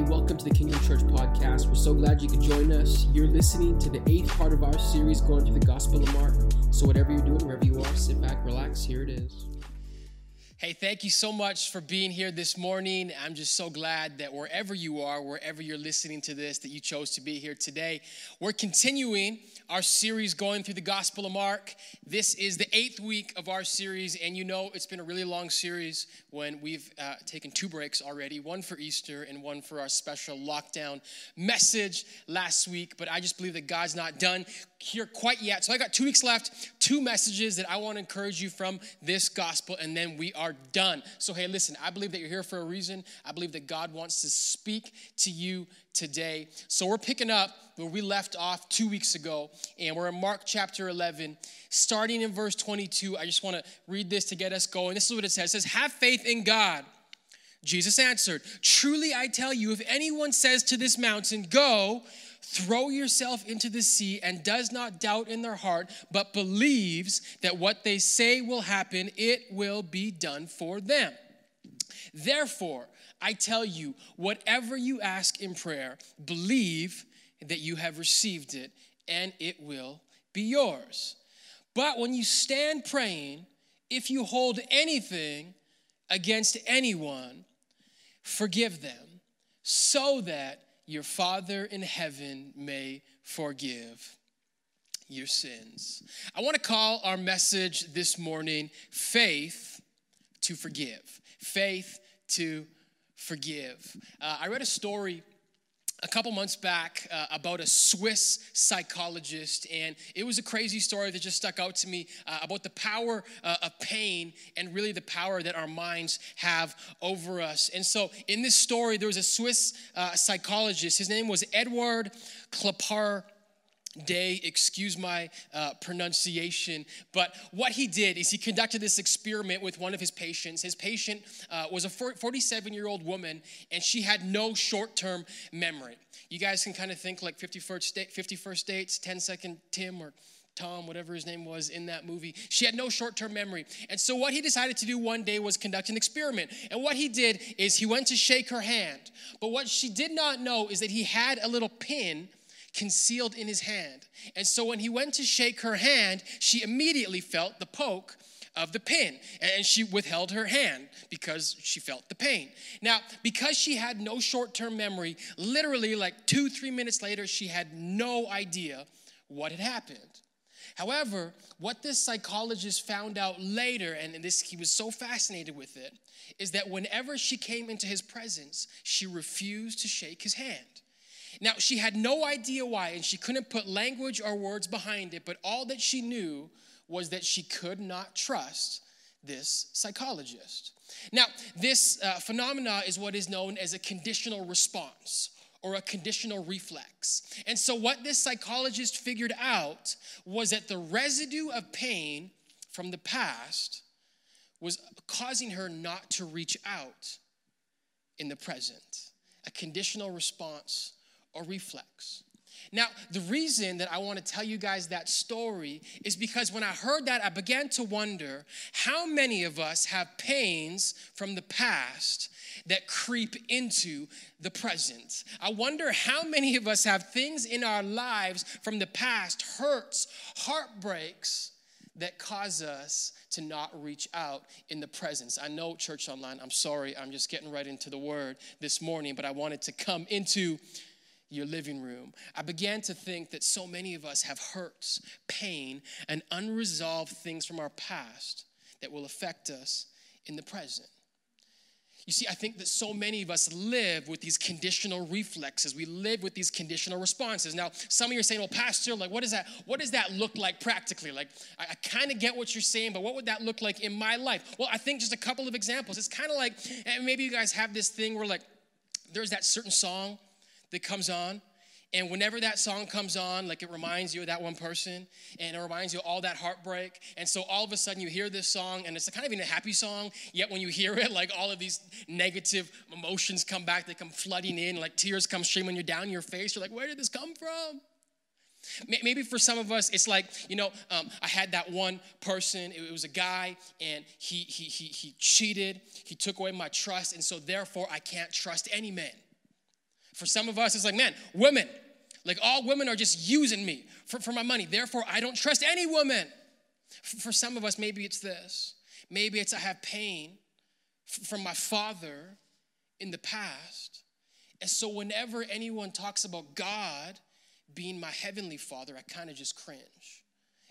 Hey, welcome to the Kingdom Church podcast. We're so glad you could join us. You're listening to the eighth part of our series going through the Gospel of Mark. So, whatever you're doing, wherever you are, sit back, relax. Here it is. Hey, thank you so much for being here this morning. I'm just so glad that wherever you are, wherever you're listening to this, that you chose to be here today. We're continuing our series going through the Gospel of Mark. This is the eighth week of our series, and you know it's been a really long series when we've uh, taken two breaks already one for Easter and one for our special lockdown message last week. But I just believe that God's not done here quite yet. So I got two weeks left, two messages that I want to encourage you from this gospel, and then we are done. So, hey, listen, I believe that you're here for a reason. I believe that God wants to speak to you today. So, we're picking up where we left off two weeks ago, and we're in Mark chapter 11, starting in verse 22. I just want to read this to get us going. This is what it says It says, Have faith in God. Jesus answered, Truly I tell you, if anyone says to this mountain, Go, throw yourself into the sea and does not doubt in their heart, but believes that what they say will happen, it will be done for them. Therefore, I tell you, whatever you ask in prayer, believe that you have received it and it will be yours. But when you stand praying, if you hold anything against anyone, forgive them so that your Father in heaven may forgive your sins. I want to call our message this morning Faith to Forgive. Faith to Forgive. Uh, I read a story a couple months back uh, about a Swiss psychologist, and it was a crazy story that just stuck out to me uh, about the power uh, of pain and really the power that our minds have over us. And so, in this story, there was a Swiss uh, psychologist. His name was Edward Clapar day, excuse my uh, pronunciation. But what he did is he conducted this experiment with one of his patients. His patient uh, was a 47 year old woman, and she had no short term memory. You guys can kind of think like 51st, date, 51st dates, 10 second Tim or Tom, whatever his name was in that movie. She had no short term memory. And so, what he decided to do one day was conduct an experiment. And what he did is he went to shake her hand. But what she did not know is that he had a little pin concealed in his hand. And so when he went to shake her hand, she immediately felt the poke of the pin and she withheld her hand because she felt the pain. Now, because she had no short term memory, literally like two, three minutes later, she had no idea what had happened. However, what this psychologist found out later, and this he was so fascinated with it, is that whenever she came into his presence, she refused to shake his hand. Now, she had no idea why, and she couldn't put language or words behind it, but all that she knew was that she could not trust this psychologist. Now, this uh, phenomena is what is known as a conditional response or a conditional reflex. And so, what this psychologist figured out was that the residue of pain from the past was causing her not to reach out in the present. A conditional response or reflex. Now, the reason that I want to tell you guys that story is because when I heard that, I began to wonder how many of us have pains from the past that creep into the present. I wonder how many of us have things in our lives from the past, hurts, heartbreaks, that cause us to not reach out in the presence. I know, Church Online, I'm sorry, I'm just getting right into the word this morning, but I wanted to come into your living room, I began to think that so many of us have hurts, pain, and unresolved things from our past that will affect us in the present. You see, I think that so many of us live with these conditional reflexes. We live with these conditional responses. Now, some of you are saying, well, Pastor, like, what, is that, what does that look like practically? Like, I, I kind of get what you're saying, but what would that look like in my life? Well, I think just a couple of examples. It's kind of like, and maybe you guys have this thing where, like, there's that certain song that comes on. And whenever that song comes on, like it reminds you of that one person and it reminds you of all that heartbreak. And so all of a sudden you hear this song and it's kind of even a happy song, yet when you hear it, like all of these negative emotions come back, they come flooding in, like tears come streaming you down your face. You're like, where did this come from? Maybe for some of us, it's like, you know, um, I had that one person, it was a guy, and he, he, he, he cheated, he took away my trust, and so therefore I can't trust any man. For some of us, it's like, man, women, like all women are just using me for, for my money. Therefore, I don't trust any woman. For some of us, maybe it's this. Maybe it's I have pain from my father in the past. And so whenever anyone talks about God being my heavenly father, I kind of just cringe.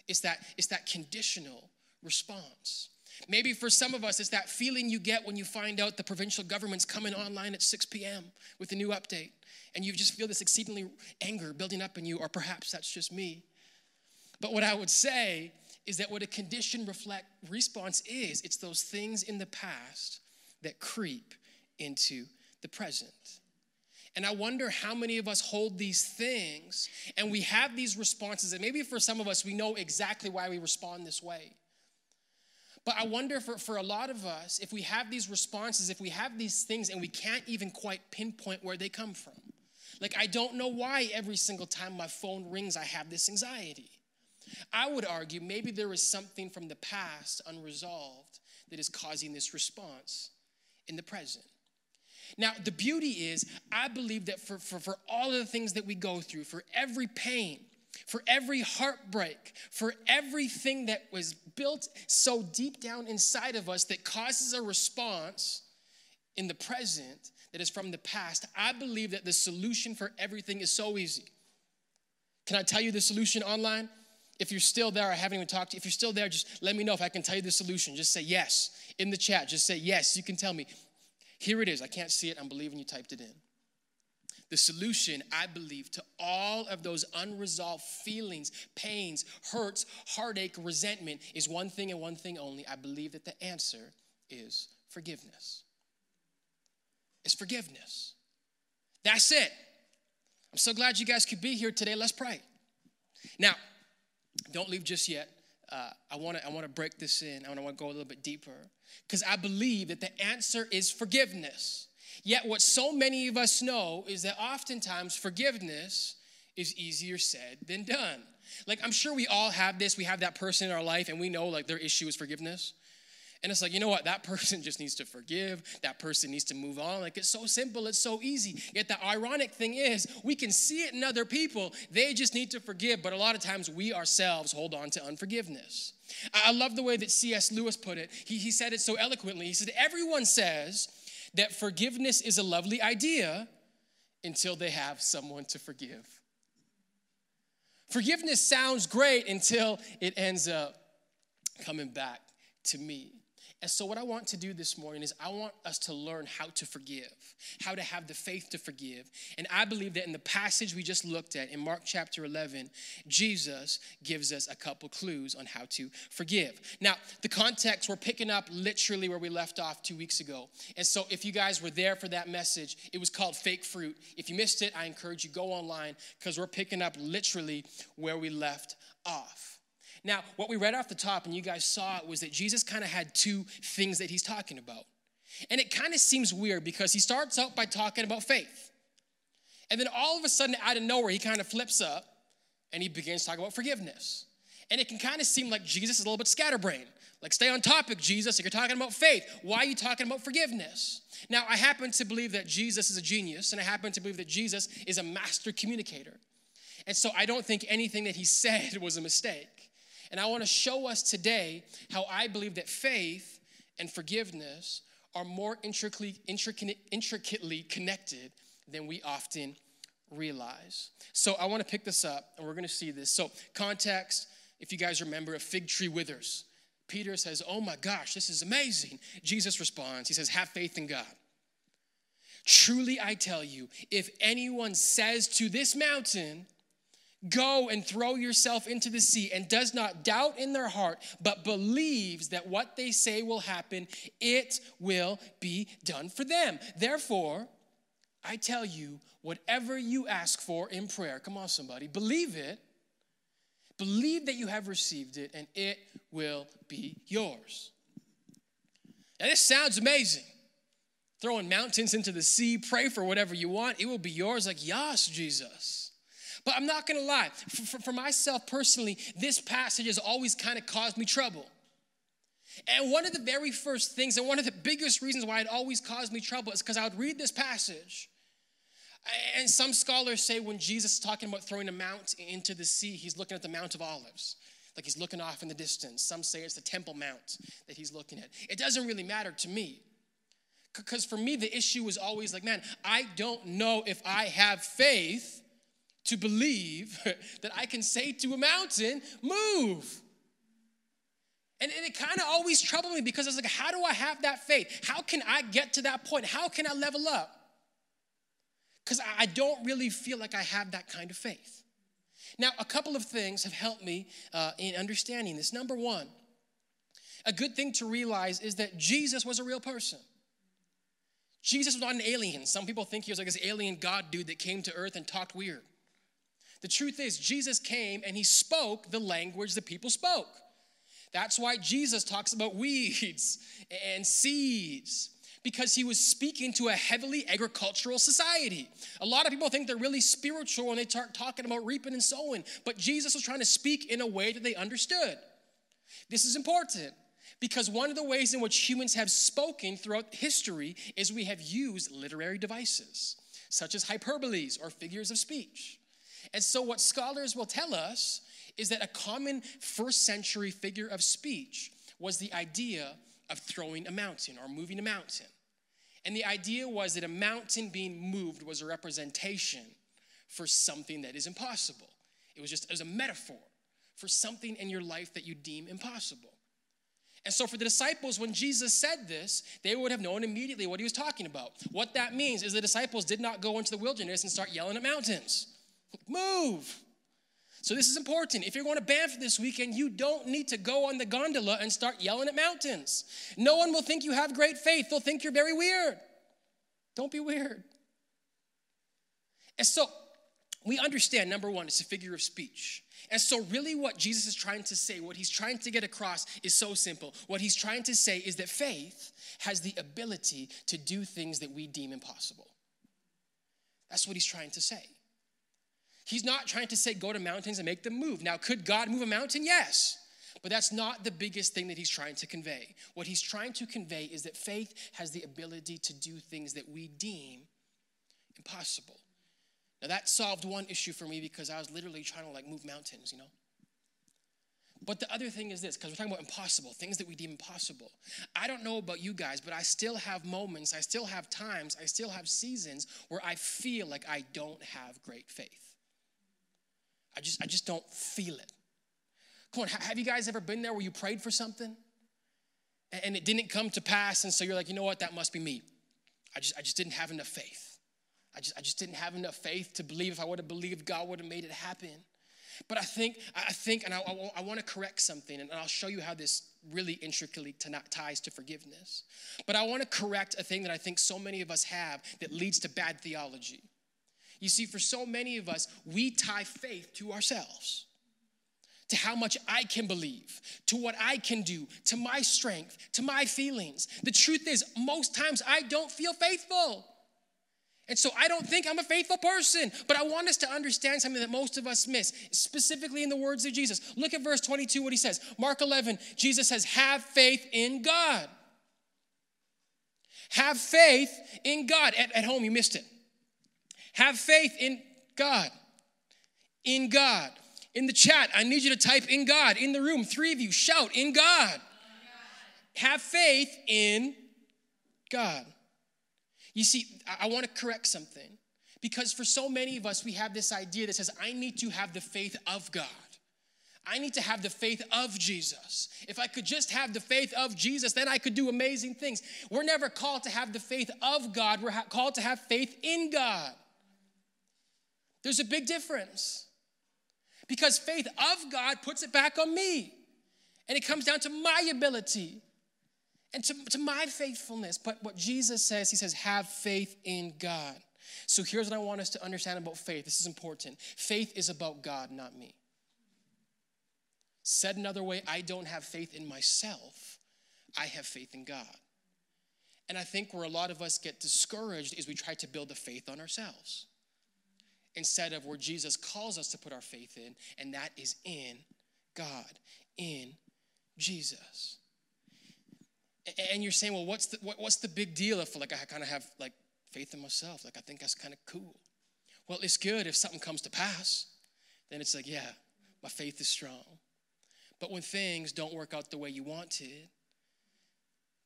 It's that, it's that conditional response. Maybe for some of us, it's that feeling you get when you find out the provincial government's coming online at 6 p.m. with a new update. And you just feel this exceedingly anger building up in you, or perhaps that's just me. But what I would say is that what a condition reflect response is, it's those things in the past that creep into the present. And I wonder how many of us hold these things and we have these responses, and maybe for some of us, we know exactly why we respond this way. But I wonder for, for a lot of us, if we have these responses, if we have these things and we can't even quite pinpoint where they come from. Like, I don't know why every single time my phone rings, I have this anxiety. I would argue maybe there is something from the past unresolved that is causing this response in the present. Now, the beauty is, I believe that for, for, for all of the things that we go through, for every pain, for every heartbreak, for everything that was built so deep down inside of us that causes a response in the present that is from the past, I believe that the solution for everything is so easy. Can I tell you the solution online? If you're still there, I haven't even talked to you. If you're still there, just let me know if I can tell you the solution. Just say yes in the chat. Just say yes. You can tell me. Here it is. I can't see it. I'm believing you typed it in. The solution, I believe, to all of those unresolved feelings, pains, hurts, heartache, resentment is one thing and one thing only. I believe that the answer is forgiveness. It's forgiveness. That's it. I'm so glad you guys could be here today. Let's pray. Now, don't leave just yet uh, I want to I want to break this in. I want to go a little bit deeper because I believe that the answer is forgiveness. Yet, what so many of us know is that oftentimes forgiveness is easier said than done. Like, I'm sure we all have this. We have that person in our life, and we know like their issue is forgiveness. And it's like, you know what? That person just needs to forgive. That person needs to move on. Like, it's so simple. It's so easy. Yet, the ironic thing is, we can see it in other people. They just need to forgive. But a lot of times, we ourselves hold on to unforgiveness. I love the way that C.S. Lewis put it. He, he said it so eloquently. He said, Everyone says that forgiveness is a lovely idea until they have someone to forgive. Forgiveness sounds great until it ends up coming back to me. And so, what I want to do this morning is I want us to learn how to forgive, how to have the faith to forgive. And I believe that in the passage we just looked at in Mark chapter 11, Jesus gives us a couple clues on how to forgive. Now, the context, we're picking up literally where we left off two weeks ago. And so, if you guys were there for that message, it was called Fake Fruit. If you missed it, I encourage you go online because we're picking up literally where we left off. Now, what we read off the top, and you guys saw it, was that Jesus kind of had two things that he's talking about. And it kind of seems weird because he starts out by talking about faith. And then all of a sudden, out of nowhere, he kind of flips up and he begins talking about forgiveness. And it can kind of seem like Jesus is a little bit scatterbrained. Like, stay on topic, Jesus. If you're talking about faith, why are you talking about forgiveness? Now, I happen to believe that Jesus is a genius, and I happen to believe that Jesus is a master communicator. And so I don't think anything that he said was a mistake. And I want to show us today how I believe that faith and forgiveness are more intricately, intricately connected than we often realize. So I want to pick this up and we're going to see this. So, context if you guys remember, a fig tree withers. Peter says, Oh my gosh, this is amazing. Jesus responds, He says, Have faith in God. Truly, I tell you, if anyone says to this mountain, Go and throw yourself into the sea and does not doubt in their heart, but believes that what they say will happen, it will be done for them. Therefore, I tell you, whatever you ask for in prayer, come on, somebody, believe it. Believe that you have received it, and it will be yours. Now, this sounds amazing. Throwing mountains into the sea, pray for whatever you want, it will be yours. Like, yes, Jesus. I'm not gonna lie, for, for myself personally, this passage has always kind of caused me trouble. And one of the very first things, and one of the biggest reasons why it always caused me trouble, is because I would read this passage. And some scholars say when Jesus is talking about throwing a mount into the sea, he's looking at the Mount of Olives. Like he's looking off in the distance. Some say it's the Temple Mount that he's looking at. It doesn't really matter to me. Because for me, the issue was always like, man, I don't know if I have faith to believe that I can say to a mountain, move. And, and it kind of always troubled me because I was like, how do I have that faith? How can I get to that point? How can I level up? Because I don't really feel like I have that kind of faith. Now, a couple of things have helped me uh, in understanding this. Number one, a good thing to realize is that Jesus was a real person. Jesus was not an alien. Some people think he was like this alien God dude that came to earth and talked weird. The truth is, Jesus came and he spoke the language that people spoke. That's why Jesus talks about weeds and seeds because he was speaking to a heavily agricultural society. A lot of people think they're really spiritual when they start talking about reaping and sowing, but Jesus was trying to speak in a way that they understood. This is important because one of the ways in which humans have spoken throughout history is we have used literary devices, such as hyperboles or figures of speech. And so, what scholars will tell us is that a common first century figure of speech was the idea of throwing a mountain or moving a mountain. And the idea was that a mountain being moved was a representation for something that is impossible. It was just as a metaphor for something in your life that you deem impossible. And so, for the disciples, when Jesus said this, they would have known immediately what he was talking about. What that means is the disciples did not go into the wilderness and start yelling at mountains. Move. So, this is important. If you're going to Banff this weekend, you don't need to go on the gondola and start yelling at mountains. No one will think you have great faith, they'll think you're very weird. Don't be weird. And so, we understand number one, it's a figure of speech. And so, really, what Jesus is trying to say, what he's trying to get across is so simple. What he's trying to say is that faith has the ability to do things that we deem impossible. That's what he's trying to say. He's not trying to say go to mountains and make them move. Now, could God move a mountain? Yes. But that's not the biggest thing that he's trying to convey. What he's trying to convey is that faith has the ability to do things that we deem impossible. Now that solved one issue for me because I was literally trying to like move mountains, you know. But the other thing is this, because we're talking about impossible, things that we deem impossible. I don't know about you guys, but I still have moments, I still have times, I still have seasons where I feel like I don't have great faith. I just, I just don't feel it. Come on, have you guys ever been there where you prayed for something and it didn't come to pass, and so you're like, you know what, that must be me. I just, I just didn't have enough faith. I just, I just didn't have enough faith to believe if I would have believed, God would have made it happen. But I think, I think, and I, I, I want to correct something, and I'll show you how this really intricately ties to forgiveness. But I want to correct a thing that I think so many of us have that leads to bad theology. You see, for so many of us, we tie faith to ourselves, to how much I can believe, to what I can do, to my strength, to my feelings. The truth is, most times I don't feel faithful. And so I don't think I'm a faithful person, but I want us to understand something that most of us miss, specifically in the words of Jesus. Look at verse 22, what he says. Mark 11, Jesus says, Have faith in God. Have faith in God. At, at home, you missed it. Have faith in God. In God. In the chat, I need you to type in God. In the room, three of you, shout in God. Have faith in God. You see, I want to correct something because for so many of us, we have this idea that says, I need to have the faith of God. I need to have the faith of Jesus. If I could just have the faith of Jesus, then I could do amazing things. We're never called to have the faith of God, we're called to have faith in God. There's a big difference. Because faith of God puts it back on me. And it comes down to my ability and to, to my faithfulness. But what Jesus says, he says, have faith in God. So here's what I want us to understand about faith. This is important. Faith is about God, not me. Said another way, I don't have faith in myself, I have faith in God. And I think where a lot of us get discouraged is we try to build a faith on ourselves instead of where Jesus calls us to put our faith in, and that is in God, in Jesus. And you're saying, well, what's the, what, what's the big deal if like I kind of have like faith in myself? Like I think that's kind of cool. Well, it's good if something comes to pass. Then it's like, yeah, my faith is strong. But when things don't work out the way you wanted,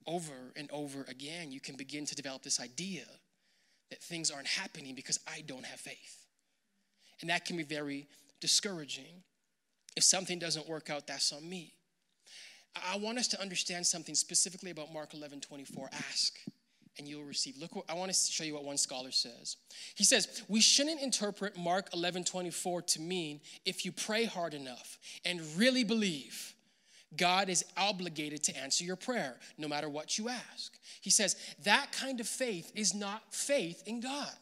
over and over again, you can begin to develop this idea that things aren't happening because I don't have faith. And that can be very discouraging. If something doesn't work out, that's on me. I want us to understand something specifically about Mark 11 24. Ask and you'll receive. Look, I want to show you what one scholar says. He says, We shouldn't interpret Mark 11 24 to mean if you pray hard enough and really believe, God is obligated to answer your prayer no matter what you ask. He says, That kind of faith is not faith in God.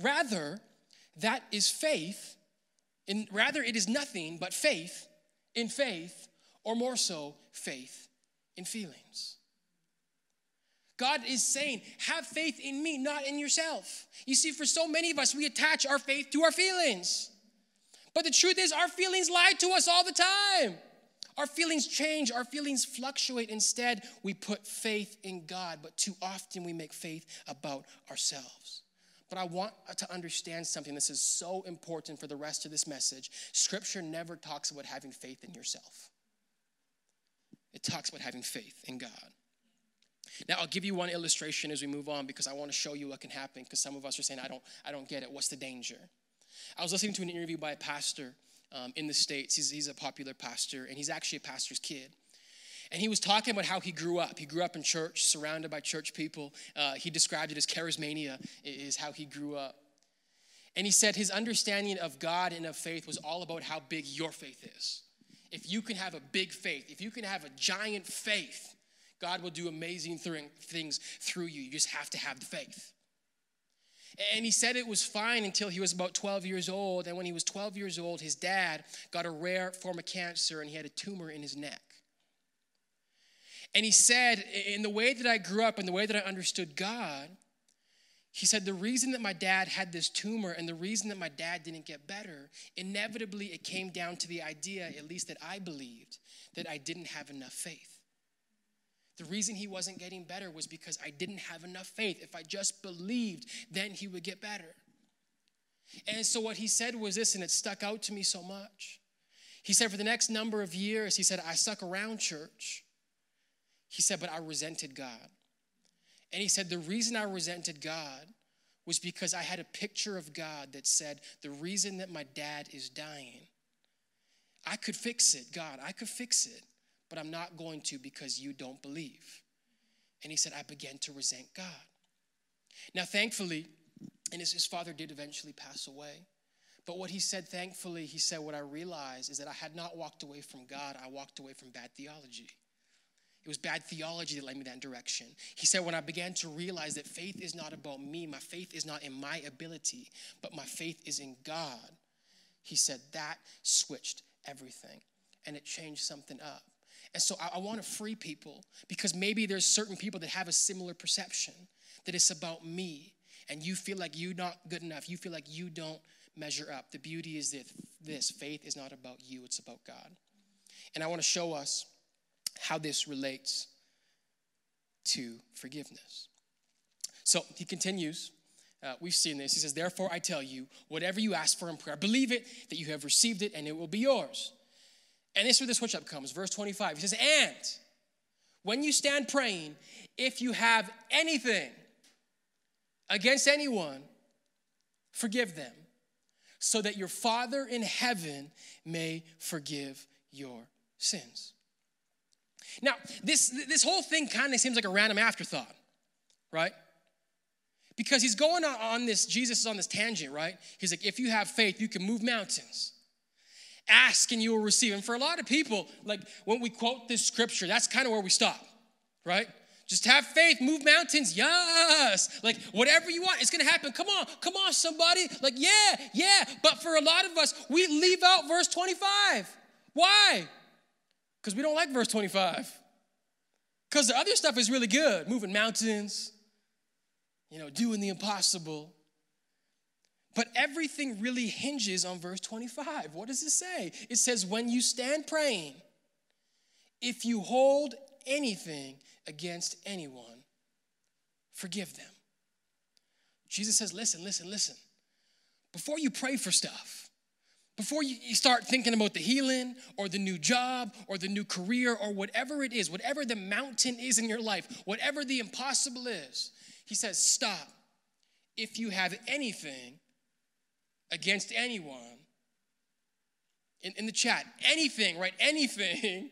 Rather, that is faith in, rather, it is nothing but faith in faith, or more so, faith in feelings. God is saying, have faith in me, not in yourself. You see, for so many of us, we attach our faith to our feelings. But the truth is, our feelings lie to us all the time. Our feelings change, our feelings fluctuate. Instead, we put faith in God, but too often we make faith about ourselves. But I want to understand something. This is so important for the rest of this message. Scripture never talks about having faith in yourself, it talks about having faith in God. Now I'll give you one illustration as we move on because I want to show you what can happen because some of us are saying, I don't, I don't get it. What's the danger? I was listening to an interview by a pastor um, in the States. He's, he's a popular pastor, and he's actually a pastor's kid. And he was talking about how he grew up. He grew up in church, surrounded by church people. Uh, he described it as charismania, is how he grew up. And he said his understanding of God and of faith was all about how big your faith is. If you can have a big faith, if you can have a giant faith, God will do amazing things through you. You just have to have the faith. And he said it was fine until he was about 12 years old. And when he was 12 years old, his dad got a rare form of cancer and he had a tumor in his neck. And he said, in the way that I grew up and the way that I understood God, he said, the reason that my dad had this tumor and the reason that my dad didn't get better, inevitably it came down to the idea, at least that I believed, that I didn't have enough faith. The reason he wasn't getting better was because I didn't have enough faith. If I just believed, then he would get better. And so what he said was this, and it stuck out to me so much. He said, for the next number of years, he said, I stuck around church. He said, but I resented God. And he said, the reason I resented God was because I had a picture of God that said, the reason that my dad is dying, I could fix it, God, I could fix it but I'm not going to because you don't believe. And he said, I began to resent God. Now, thankfully, and his, his father did eventually pass away. But what he said, thankfully, he said, What I realized is that I had not walked away from God, I walked away from bad theology. It was bad theology that led me that direction. He said, When I began to realize that faith is not about me, my faith is not in my ability, but my faith is in God, he said, That switched everything and it changed something up. And so I, I want to free people because maybe there's certain people that have a similar perception that it's about me and you feel like you're not good enough. You feel like you don't measure up. The beauty is that this faith is not about you, it's about God. And I want to show us how this relates to forgiveness. So he continues. Uh, we've seen this. He says, Therefore, I tell you, whatever you ask for in prayer, believe it that you have received it and it will be yours. And this is where the switch up comes. Verse 25. He says, And when you stand praying, if you have anything against anyone, forgive them, so that your Father in heaven may forgive your sins. Now, this, this whole thing kind of seems like a random afterthought, right? Because he's going on this, Jesus is on this tangent, right? He's like, if you have faith, you can move mountains. Ask and you will receive. And for a lot of people, like when we quote this scripture, that's kind of where we stop, right? Just have faith, move mountains, yes. Like whatever you want, it's gonna happen. Come on, come on, somebody. Like, yeah, yeah. But for a lot of us, we leave out verse 25. Why? Because we don't like verse 25. Because the other stuff is really good moving mountains, you know, doing the impossible. But everything really hinges on verse 25. What does it say? It says, When you stand praying, if you hold anything against anyone, forgive them. Jesus says, Listen, listen, listen. before you pray for stuff, before you start thinking about the healing or the new job or the new career or whatever it is, whatever the mountain is in your life, whatever the impossible is, he says, stop. If you have anything against anyone, in, in the chat, anything, right? Anything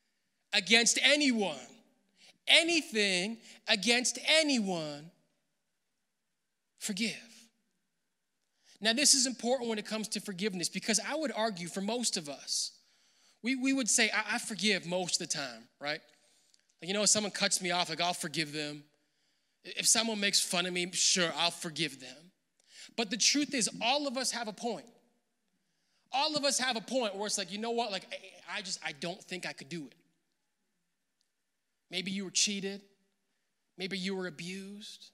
against anyone, anything against anyone, forgive. Now, this is important when it comes to forgiveness because I would argue for most of us, we, we would say, I, I forgive most of the time, right? Like, you know, if someone cuts me off, like, I'll forgive them. If someone makes fun of me, sure, I'll forgive them. But the truth is, all of us have a point. All of us have a point where it's like, you know what? Like, I, I just, I don't think I could do it. Maybe you were cheated. Maybe you were abused.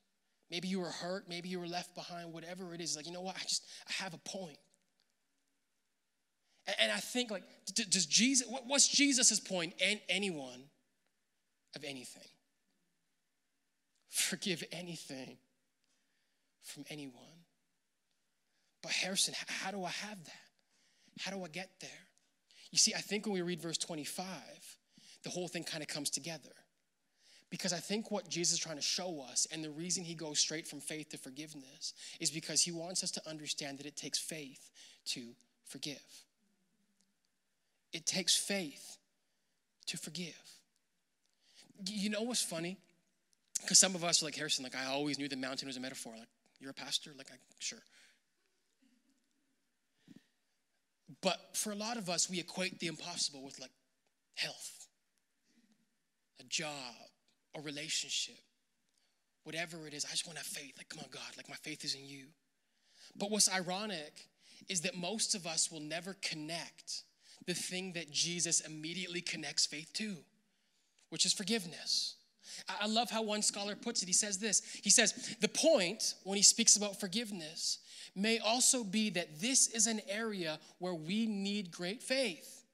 Maybe you were hurt, maybe you were left behind, whatever it is. Like, you know what? I just, I have a point. And, and I think, like, does Jesus, what's Jesus's point? And anyone of anything. Forgive anything from anyone. But Harrison, how do I have that? How do I get there? You see, I think when we read verse 25, the whole thing kind of comes together. Because I think what Jesus is trying to show us, and the reason he goes straight from faith to forgiveness, is because he wants us to understand that it takes faith to forgive. It takes faith to forgive. You know what's funny? Because some of us are like, Harrison, like, I always knew the mountain was a metaphor. Like, you're a pastor? Like, I, sure. But for a lot of us, we equate the impossible with like health, a job, a relationship, whatever it is, I just want to have faith. Like, come on, God, like my faith is in you. But what's ironic is that most of us will never connect the thing that Jesus immediately connects faith to, which is forgiveness. I love how one scholar puts it. He says this He says, The point when he speaks about forgiveness may also be that this is an area where we need great faith.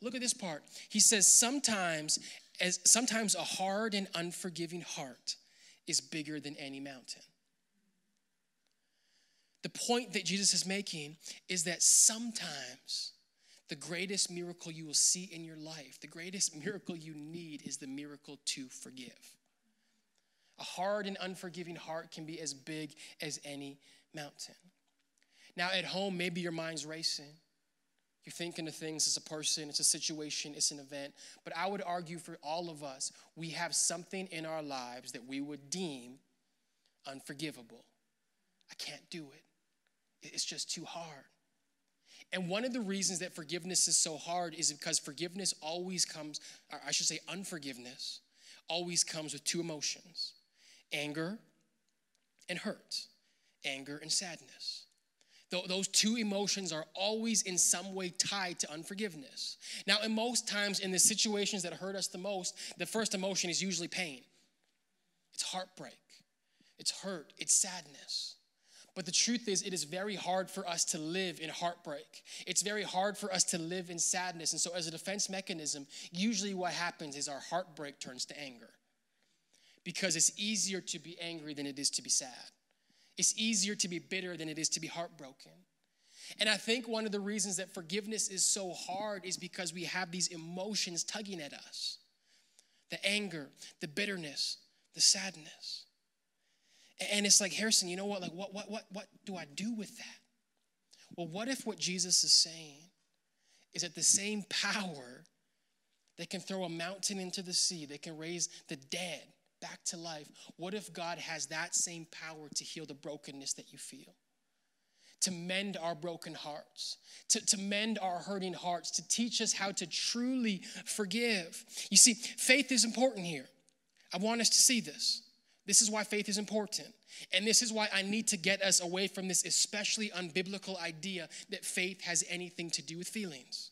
Look at this part. He says, Sometimes as sometimes a hard and unforgiving heart is bigger than any mountain. The point that Jesus is making is that sometimes the greatest miracle you will see in your life, the greatest miracle you need is the miracle to forgive. A hard and unforgiving heart can be as big as any mountain. Now, at home, maybe your mind's racing. You're thinking of things as a person, it's a situation, it's an event. But I would argue for all of us, we have something in our lives that we would deem unforgivable. I can't do it, it's just too hard. And one of the reasons that forgiveness is so hard is because forgiveness always comes, or I should say, unforgiveness always comes with two emotions anger and hurt, anger and sadness. Those two emotions are always in some way tied to unforgiveness. Now, in most times, in the situations that hurt us the most, the first emotion is usually pain. It's heartbreak, it's hurt, it's sadness. But the truth is, it is very hard for us to live in heartbreak. It's very hard for us to live in sadness. And so, as a defense mechanism, usually what happens is our heartbreak turns to anger because it's easier to be angry than it is to be sad. It's easier to be bitter than it is to be heartbroken. And I think one of the reasons that forgiveness is so hard is because we have these emotions tugging at us the anger, the bitterness, the sadness. And it's like, Harrison, you know what? Like, what, what, what, what do I do with that? Well, what if what Jesus is saying is that the same power that can throw a mountain into the sea, that can raise the dead, back to life, what if God has that same power to heal the brokenness that you feel? To mend our broken hearts, to, to mend our hurting hearts, to teach us how to truly forgive. You see, faith is important here. I want us to see this. This is why faith is important. And this is why I need to get us away from this especially unbiblical idea that faith has anything to do with feelings.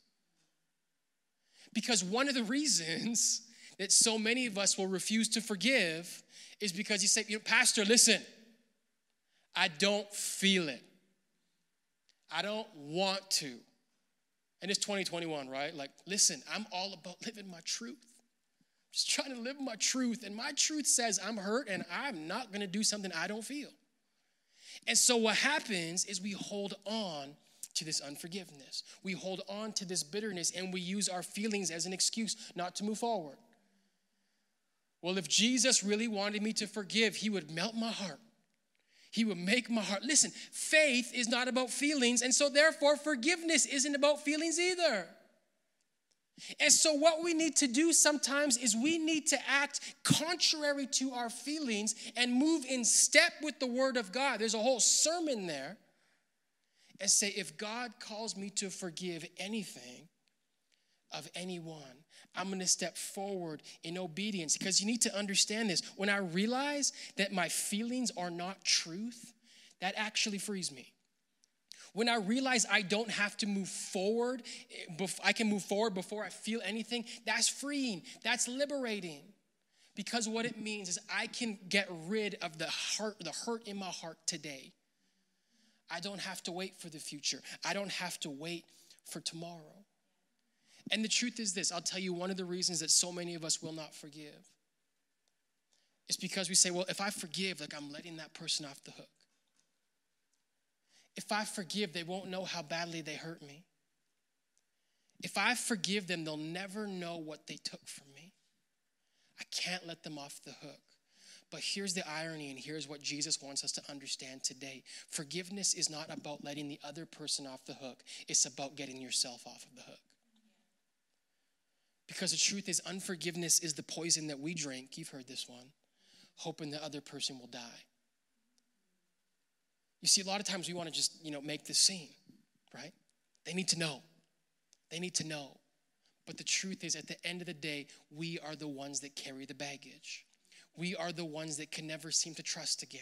Because one of the reasons that so many of us will refuse to forgive is because you say, you know, Pastor, listen, I don't feel it. I don't want to. And it's 2021, right? Like, listen, I'm all about living my truth. I'm Just trying to live my truth. And my truth says I'm hurt and I'm not going to do something I don't feel. And so what happens is we hold on to this unforgiveness. We hold on to this bitterness and we use our feelings as an excuse not to move forward. Well, if Jesus really wanted me to forgive, he would melt my heart. He would make my heart. Listen, faith is not about feelings, and so therefore forgiveness isn't about feelings either. And so, what we need to do sometimes is we need to act contrary to our feelings and move in step with the Word of God. There's a whole sermon there. And say, if God calls me to forgive anything of anyone, I'm gonna step forward in obedience. Because you need to understand this. When I realize that my feelings are not truth, that actually frees me. When I realize I don't have to move forward, eh, I can move forward before I feel anything, that's freeing, that's liberating. Because what it means is I can get rid of the heart, the hurt in my heart today. I don't have to wait for the future. I don't have to wait for tomorrow. And the truth is this I'll tell you one of the reasons that so many of us will not forgive. is because we say, well, if I forgive, like I'm letting that person off the hook. If I forgive, they won't know how badly they hurt me. If I forgive them, they'll never know what they took from me. I can't let them off the hook. But here's the irony, and here's what Jesus wants us to understand today forgiveness is not about letting the other person off the hook, it's about getting yourself off of the hook. Because the truth is, unforgiveness is the poison that we drink. You've heard this one, hoping the other person will die. You see, a lot of times we want to just, you know, make this scene, right? They need to know. They need to know. But the truth is, at the end of the day, we are the ones that carry the baggage. We are the ones that can never seem to trust again,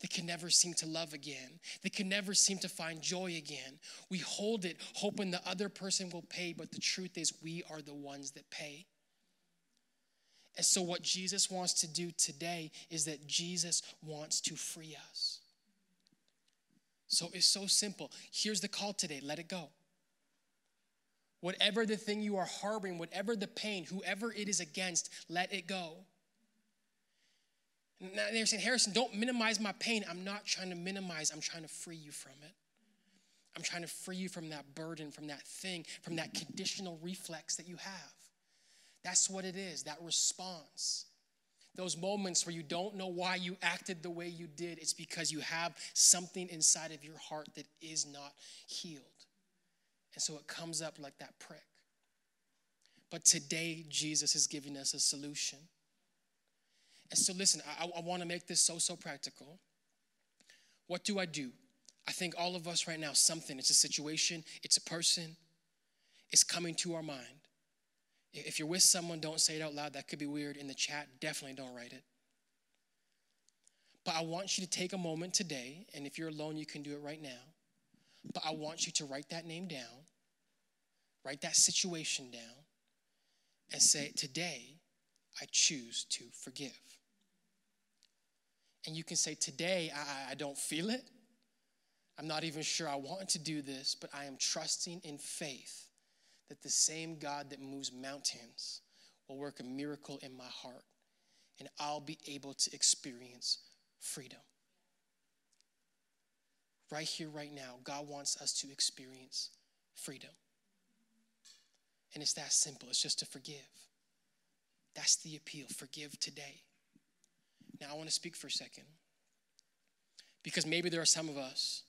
that can never seem to love again, that can never seem to find joy again. We hold it, hoping the other person will pay, but the truth is, we are the ones that pay. And so, what Jesus wants to do today is that Jesus wants to free us. So it's so simple. Here's the call today let it go. Whatever the thing you are harboring, whatever the pain, whoever it is against, let it go. Now they're saying, Harrison, don't minimize my pain. I'm not trying to minimize, I'm trying to free you from it. I'm trying to free you from that burden, from that thing, from that conditional reflex that you have. That's what it is, that response. Those moments where you don't know why you acted the way you did, it's because you have something inside of your heart that is not healed. And so it comes up like that prick. But today, Jesus is giving us a solution. And so, listen, I, I want to make this so, so practical. What do I do? I think all of us right now, something, it's a situation, it's a person, it's coming to our mind. If you're with someone, don't say it out loud. That could be weird. In the chat, definitely don't write it. But I want you to take a moment today, and if you're alone, you can do it right now. But I want you to write that name down, write that situation down, and say, Today, I choose to forgive. And you can say, Today, I, I don't feel it. I'm not even sure I want to do this, but I am trusting in faith that the same God that moves mountains will work a miracle in my heart and I'll be able to experience freedom. Right here, right now, God wants us to experience freedom. And it's that simple, it's just to forgive. That's the appeal. Forgive today. Now, I want to speak for a second. Because maybe there are some of us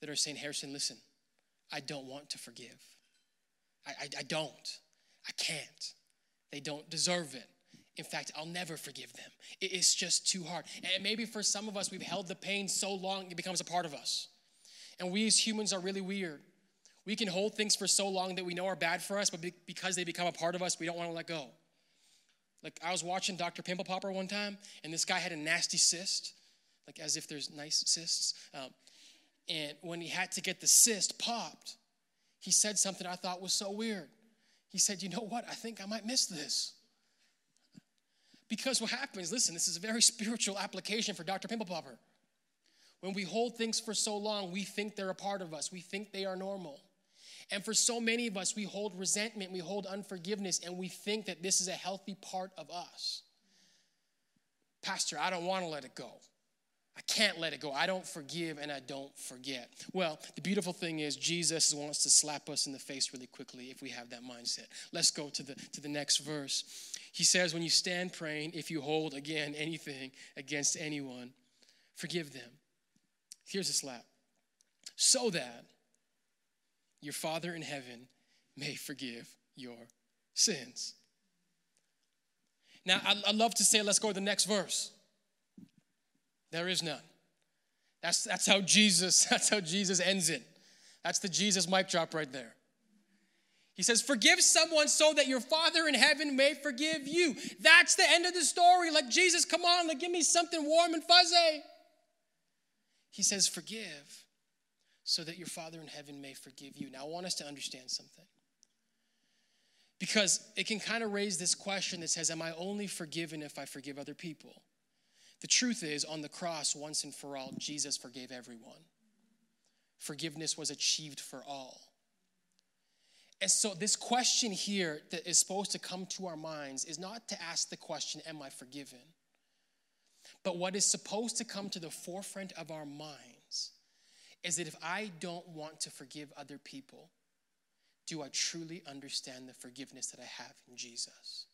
that are saying, Harrison, listen, I don't want to forgive. I, I, I don't. I can't. They don't deserve it. In fact, I'll never forgive them. It's just too hard. And maybe for some of us, we've held the pain so long it becomes a part of us. And we as humans are really weird. We can hold things for so long that we know are bad for us, but because they become a part of us, we don't want to let go. Like I was watching Dr. Pimple Popper one time, and this guy had a nasty cyst, like as if there's nice cysts. Um, and when he had to get the cyst popped, he said something I thought was so weird. He said, You know what? I think I might miss this. Because what happens, listen, this is a very spiritual application for Dr. Pimple Popper. When we hold things for so long, we think they're a part of us, we think they are normal. And for so many of us, we hold resentment, we hold unforgiveness, and we think that this is a healthy part of us. Pastor, I don't want to let it go. I can't let it go. I don't forgive and I don't forget. Well, the beautiful thing is Jesus wants to slap us in the face really quickly if we have that mindset. Let's go to the to the next verse. He says when you stand praying, if you hold again anything against anyone, forgive them. Here's a slap. So that your Father in heaven may forgive your sins. Now, I, love to say, let's go to the next verse. There is none. That's, that's how Jesus, that's how Jesus ends it. That's the Jesus mic drop right there. He says, Forgive someone so that your Father in heaven may forgive you. That's the end of the story. Like, Jesus, come on, like, give me something warm and fuzzy. He says, Forgive so that your Father in heaven may forgive you. Now, I want us to understand something. Because it can kind of raise this question that says, Am I only forgiven if I forgive other people? The truth is, on the cross, once and for all, Jesus forgave everyone. Forgiveness was achieved for all. And so, this question here that is supposed to come to our minds is not to ask the question, Am I forgiven? But what is supposed to come to the forefront of our minds is that if I don't want to forgive other people, do I truly understand the forgiveness that I have in Jesus?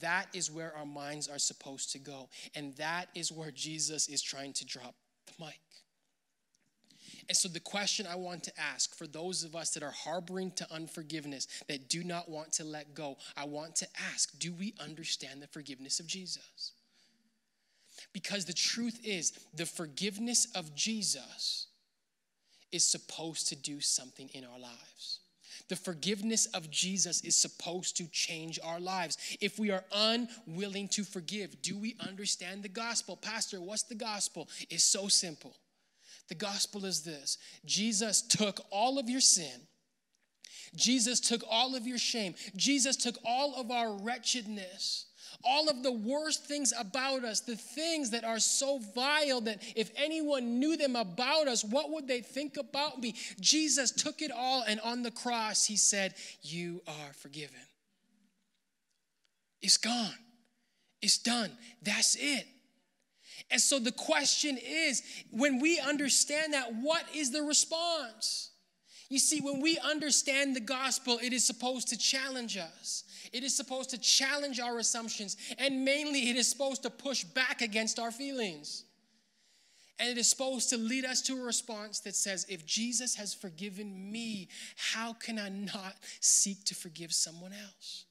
That is where our minds are supposed to go. And that is where Jesus is trying to drop the mic. And so, the question I want to ask for those of us that are harboring to unforgiveness, that do not want to let go, I want to ask do we understand the forgiveness of Jesus? Because the truth is, the forgiveness of Jesus is supposed to do something in our lives. The forgiveness of Jesus is supposed to change our lives. If we are unwilling to forgive, do we understand the gospel? Pastor, what's the gospel? It's so simple. The gospel is this Jesus took all of your sin. Jesus took all of your shame. Jesus took all of our wretchedness all of the worst things about us, the things that are so vile that if anyone knew them about us, what would they think about me? Jesus took it all, and on the cross, he said, You are forgiven. It's gone, it's done. That's it. And so the question is when we understand that, what is the response? You see, when we understand the gospel, it is supposed to challenge us. It is supposed to challenge our assumptions, and mainly it is supposed to push back against our feelings. And it is supposed to lead us to a response that says, if Jesus has forgiven me, how can I not seek to forgive someone else?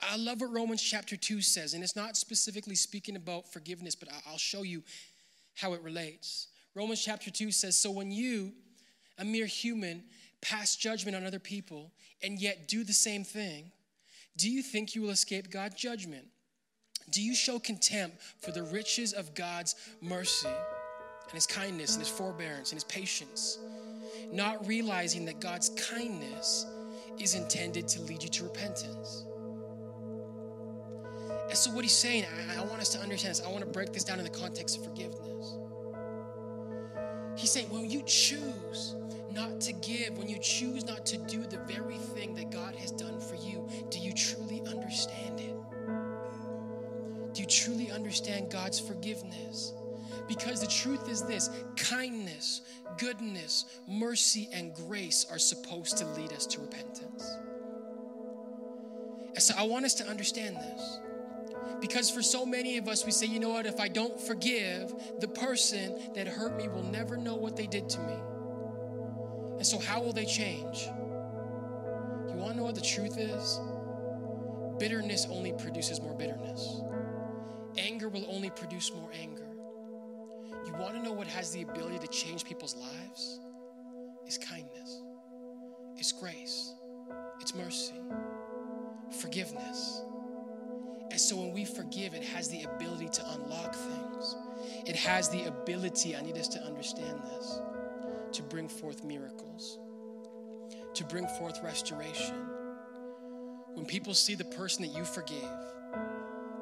I love what Romans chapter 2 says, and it's not specifically speaking about forgiveness, but I'll show you how it relates. Romans chapter 2 says, So when you, a mere human, pass judgment on other people, and yet do the same thing, do you think you will escape God's judgment? Do you show contempt for the riches of God's mercy and his kindness and his forbearance and his patience, not realizing that God's kindness is intended to lead you to repentance? And so, what he's saying, I, I want us to understand this. I want to break this down in the context of forgiveness. He's saying, when you choose not to give, when you choose not to do the very thing that God has done for you, do you truly understand it? Do you truly understand God's forgiveness? Because the truth is this kindness, goodness, mercy, and grace are supposed to lead us to repentance. And so I want us to understand this. Because for so many of us, we say, you know what, if I don't forgive, the person that hurt me will never know what they did to me. And so, how will they change? You want to know what the truth is? Bitterness only produces more bitterness, anger will only produce more anger. You want to know what has the ability to change people's lives? It's kindness, it's grace, it's mercy, forgiveness. And so when we forgive, it has the ability to unlock things. It has the ability, I need us to understand this to bring forth miracles, to bring forth restoration. When people see the person that you forgave,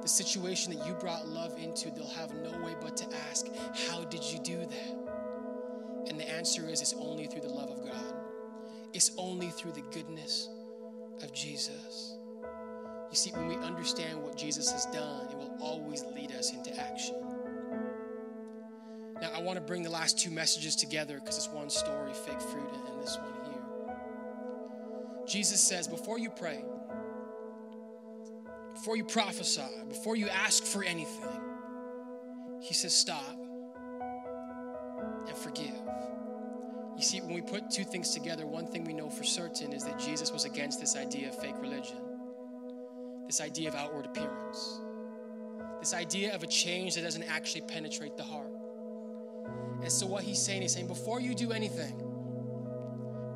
the situation that you brought love into, they'll have no way but to ask, How did you do that? And the answer is, It's only through the love of God, it's only through the goodness of Jesus. You see, when we understand what Jesus has done, it will always lead us into action. Want to bring the last two messages together because it's one story, fig fruit, and this one here. Jesus says, before you pray, before you prophesy, before you ask for anything, he says, stop and forgive. You see, when we put two things together, one thing we know for certain is that Jesus was against this idea of fake religion, this idea of outward appearance, this idea of a change that doesn't actually penetrate the heart. And so, what he's saying, he's saying, before you do anything,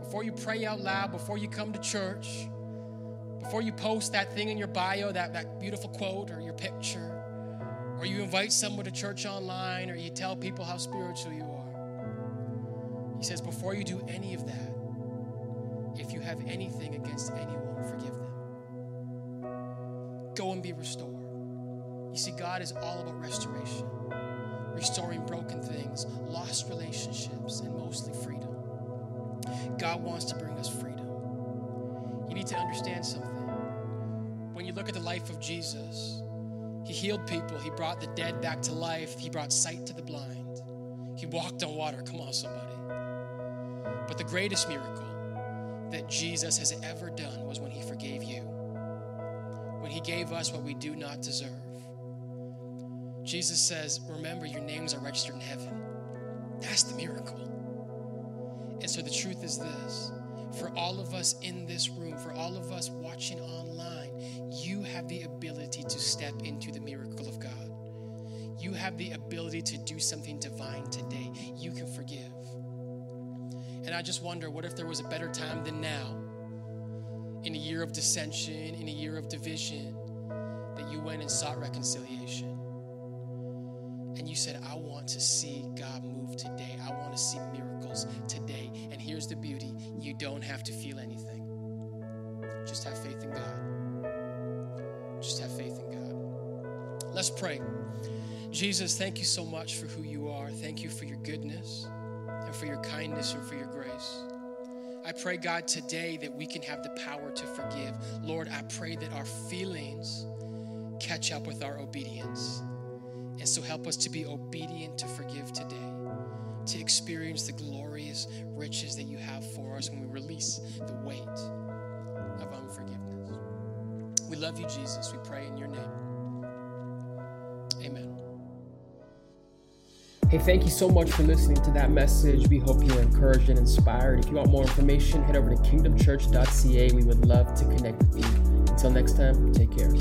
before you pray out loud, before you come to church, before you post that thing in your bio, that, that beautiful quote or your picture, or you invite someone to church online, or you tell people how spiritual you are. He says, before you do any of that, if you have anything against anyone, forgive them. Go and be restored. You see, God is all about restoration, restoring broken things, lost relationships, and mostly freedom. God wants to bring us freedom. You need to understand something when you look at the life of Jesus, he healed people, he brought the dead back to life, he brought sight to the blind, he walked on water. Come on, somebody. But the greatest miracle that Jesus has ever done was when he forgave you, when he gave us what we do not deserve. Jesus says, Remember, your names are registered in heaven. That's the miracle. And so the truth is this for all of us in this room, for all of us watching online, you have the ability to step into the miracle of God. You have the ability to do something divine today. You can forgive. And I just wonder what if there was a better time than now, in a year of dissension, in a year of division, that you went and sought reconciliation? And you said, I want to see God move today. I want to see miracles today. And here's the beauty you don't have to feel anything, just have faith in God. Just have faith in God. Let's pray. Jesus, thank you so much for who you are. Thank you for your goodness and for your kindness and for your grace. I pray, God, today that we can have the power to forgive. Lord, I pray that our feelings catch up with our obedience. And so help us to be obedient to forgive today, to experience the glorious riches that you have for us when we release the weight of unforgiveness. We love you, Jesus. We pray in your name. Amen. Hey, thank you so much for listening to that message. We hope you were encouraged and inspired. If you want more information, head over to kingdomchurch.ca. We would love to connect with you. Until next time, take care.